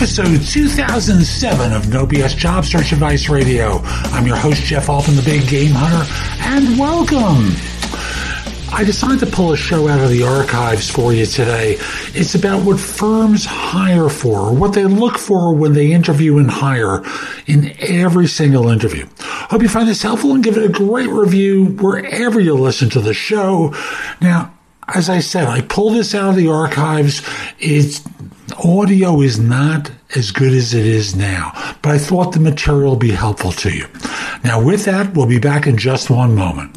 episode 2007 of No BS Job Search Advice Radio. I'm your host, Jeff Altman, the Big Game Hunter, and welcome. I decided to pull a show out of the archives for you today. It's about what firms hire for, what they look for when they interview and hire in every single interview. Hope you find this helpful and give it a great review wherever you listen to the show. Now, as I said, I pulled this out of the archives. It's audio is not as good as it is now, but I thought the material would be helpful to you. Now, with that, we'll be back in just one moment.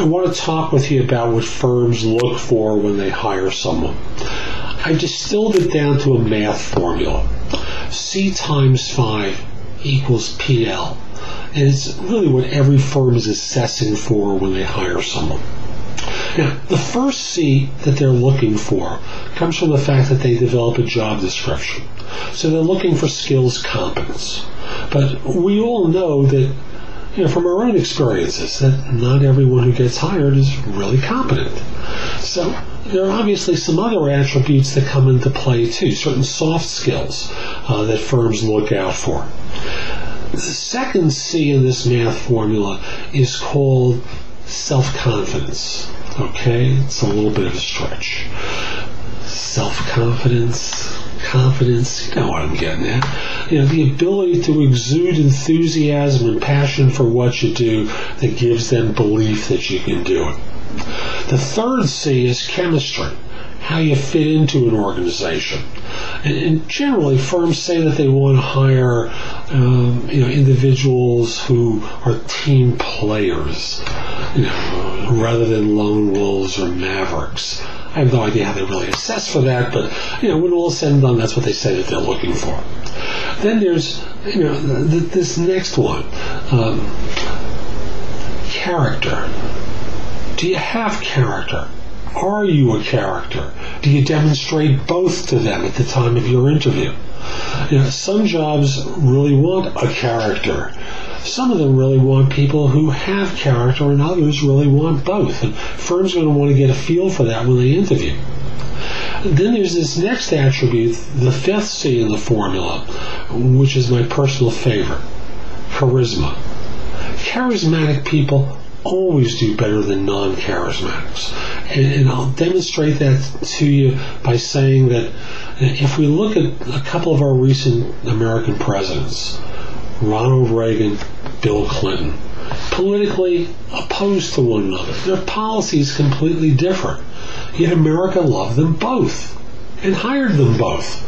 I want to talk with you about what firms look for when they hire someone. I distilled it down to a math formula. C times 5 equals PL. And it's really what every firm is assessing for when they hire someone. Now, the first C that they're looking for comes from the fact that they develop a job description. So they're looking for skills competence. But we all know that you know, from our own experiences that not everyone who gets hired is really competent. So there are obviously some other attributes that come into play too, certain soft skills uh, that firms look out for. The second C in this math formula is called self-confidence. Okay, it's a little bit of a stretch. Self-confidence, confidence, you know what I'm getting at. You know, the ability to exude enthusiasm and passion for what you do that gives them belief that you can do it. The third C is chemistry, how you fit into an organization. And, generally, firms say that they want to hire um, you know, individuals who are team players, you know, rather than lone wolves or mavericks. I have no idea how they really assess for that, but you know, when all is said and done, that's what they say that they're looking for. Then there's you know th- this next one, um, character. Do you have character? Are you a character? Do you demonstrate both to them at the time of your interview? You know, some jobs really want a character. Some of them really want people who have character, and others really want both. And firms are going to want to get a feel for that when they interview. Then there's this next attribute, the fifth C in the formula, which is my personal favorite charisma. Charismatic people always do better than non charismatics. And, and, I'll demonstrate that to you by saying that if we look at a couple of our recent American presidents, Ronald Reagan, Bill Clinton, politically opposed to one another. Their policies completely different. Yet America loved them both and hired them both.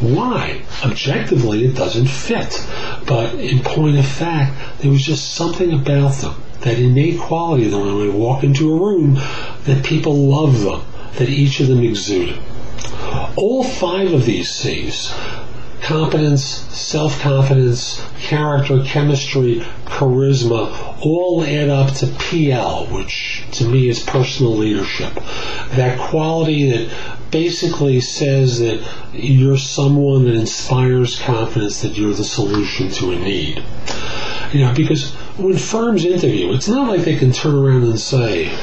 Why? Objectively, it doesn't fit. But in point of fact, there was just something about them, that innate quality them when they walk into a room, that people love them, that each of them exuded. All five of these C's competence, self-confidence, character, chemistry, charisma, all add up to PL, which to me is personal leadership. That quality that basically says that you're someone that inspires confidence that you're the solution to a need. You know, because when firms interview, it's not like they can turn around and say,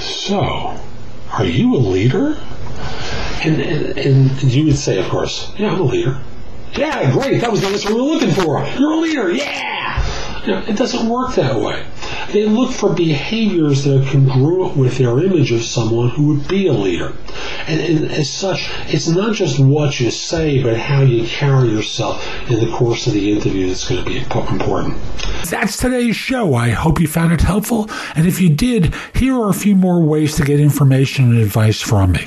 so, are you a leader? And, and, and you would say, of course, yeah, I'm a leader. Yeah, great. That was what we were looking for. You're a leader. Yeah. Know, it doesn't work that way. They look for behaviors that are congruent with their image of someone who would be a leader. And, and, as such, it's not just what you say, but how you carry yourself in the course of the interview that's going to be important. That's today's show. I hope you found it helpful. And if you did, here are a few more ways to get information and advice from me.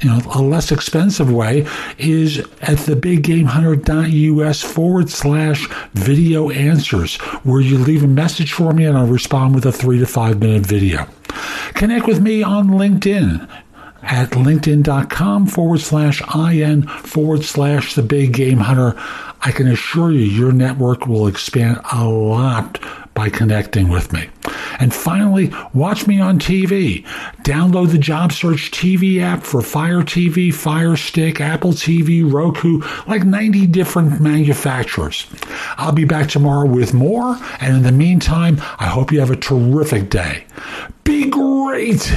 you know, a less expensive way is at thebiggamehunter.us forward slash video answers, where you leave a message for me and I'll respond with a three to five minute video. Connect with me on LinkedIn at linkedin.com forward slash in forward slash the big game hunter. I can assure you your network will expand a lot by connecting with me. And finally, watch me on TV. Download the Job Search TV app for Fire TV, Fire Stick, Apple TV, Roku, like 90 different manufacturers. I'll be back tomorrow with more. And in the meantime, I hope you have a terrific day. Be great!